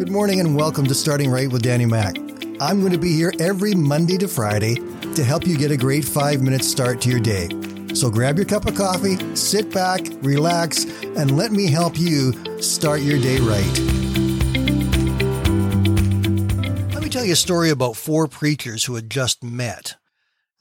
Good morning and welcome to Starting Right with Danny Mac. I'm going to be here every Monday to Friday to help you get a great five minute start to your day. So grab your cup of coffee, sit back, relax, and let me help you start your day right. Let me tell you a story about four preachers who had just met.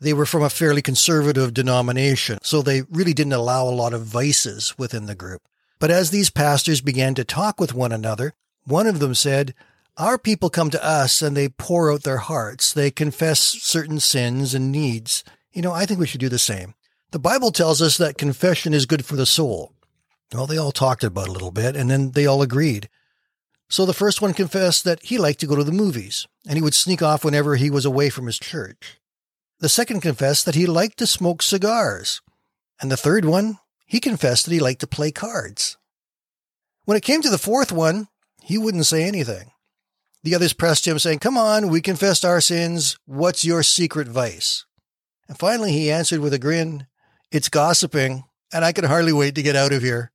They were from a fairly conservative denomination, so they really didn't allow a lot of vices within the group. But as these pastors began to talk with one another, one of them said, Our people come to us and they pour out their hearts. They confess certain sins and needs. You know, I think we should do the same. The Bible tells us that confession is good for the soul. Well, they all talked about it a little bit and then they all agreed. So the first one confessed that he liked to go to the movies and he would sneak off whenever he was away from his church. The second confessed that he liked to smoke cigars. And the third one, he confessed that he liked to play cards. When it came to the fourth one, he wouldn't say anything. The others pressed him, saying, Come on, we confessed our sins. What's your secret vice? And finally he answered with a grin, It's gossiping, and I can hardly wait to get out of here.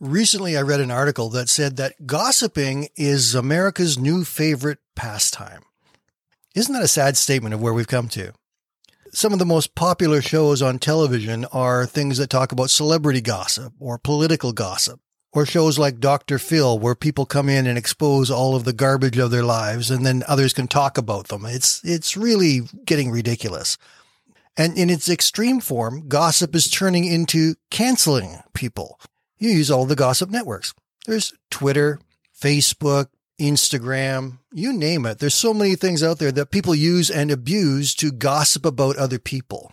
Recently, I read an article that said that gossiping is America's new favorite pastime. Isn't that a sad statement of where we've come to? Some of the most popular shows on television are things that talk about celebrity gossip or political gossip, or shows like Dr. Phil, where people come in and expose all of the garbage of their lives and then others can talk about them. It's, it's really getting ridiculous. And in its extreme form, gossip is turning into canceling people. You use all the gossip networks. There's Twitter, Facebook, Instagram, you name it. There's so many things out there that people use and abuse to gossip about other people.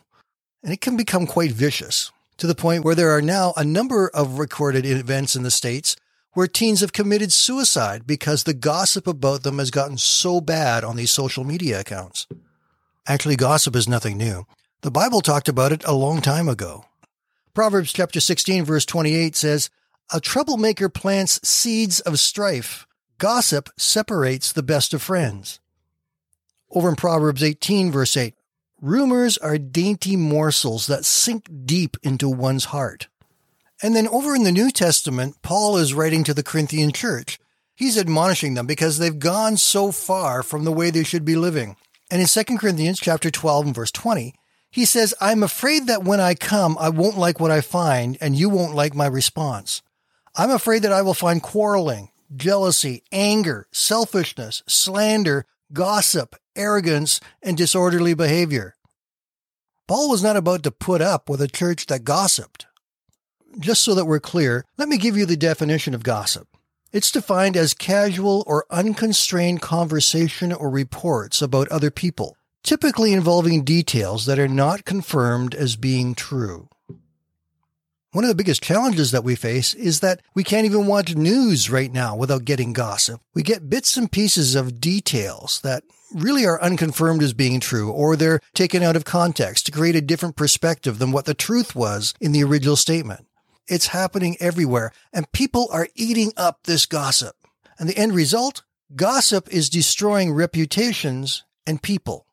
And it can become quite vicious to the point where there are now a number of recorded events in the States where teens have committed suicide because the gossip about them has gotten so bad on these social media accounts. Actually, gossip is nothing new. The Bible talked about it a long time ago. Proverbs chapter 16 verse 28 says, A troublemaker plants seeds of strife. Gossip separates the best of friends. Over in Proverbs 18 verse 8, rumors are dainty morsels that sink deep into one's heart. And then over in the New Testament, Paul is writing to the Corinthian church. He's admonishing them because they've gone so far from the way they should be living. And in 2 Corinthians chapter 12 and verse 20, he says, I'm afraid that when I come, I won't like what I find and you won't like my response. I'm afraid that I will find quarreling, jealousy, anger, selfishness, slander, gossip, arrogance, and disorderly behavior. Paul was not about to put up with a church that gossiped. Just so that we're clear, let me give you the definition of gossip. It's defined as casual or unconstrained conversation or reports about other people typically involving details that are not confirmed as being true. One of the biggest challenges that we face is that we can't even watch news right now without getting gossip. We get bits and pieces of details that really are unconfirmed as being true, or they're taken out of context to create a different perspective than what the truth was in the original statement. It's happening everywhere, and people are eating up this gossip. And the end result? Gossip is destroying reputations and people.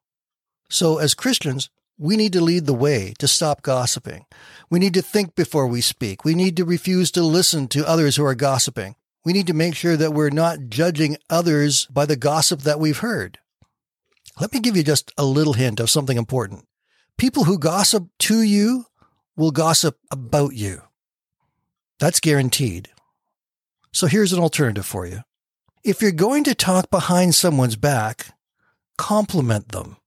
So as Christians, we need to lead the way to stop gossiping. We need to think before we speak. We need to refuse to listen to others who are gossiping. We need to make sure that we're not judging others by the gossip that we've heard. Let me give you just a little hint of something important. People who gossip to you will gossip about you. That's guaranteed. So here's an alternative for you. If you're going to talk behind someone's back, compliment them.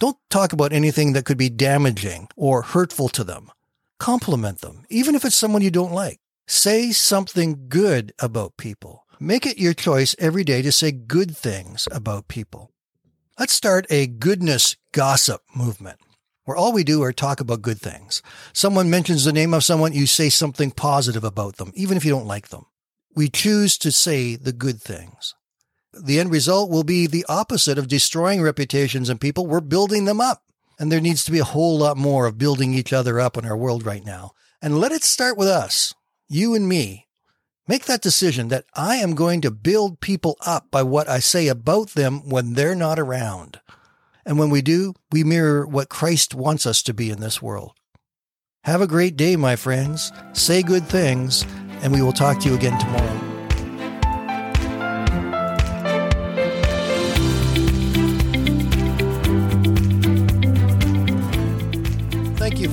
Don't talk about anything that could be damaging or hurtful to them. Compliment them, even if it's someone you don't like. Say something good about people. Make it your choice every day to say good things about people. Let's start a goodness gossip movement where all we do are talk about good things. Someone mentions the name of someone, you say something positive about them, even if you don't like them. We choose to say the good things the end result will be the opposite of destroying reputations and people. We're building them up. And there needs to be a whole lot more of building each other up in our world right now. And let it start with us, you and me. Make that decision that I am going to build people up by what I say about them when they're not around. And when we do, we mirror what Christ wants us to be in this world. Have a great day, my friends. Say good things, and we will talk to you again tomorrow.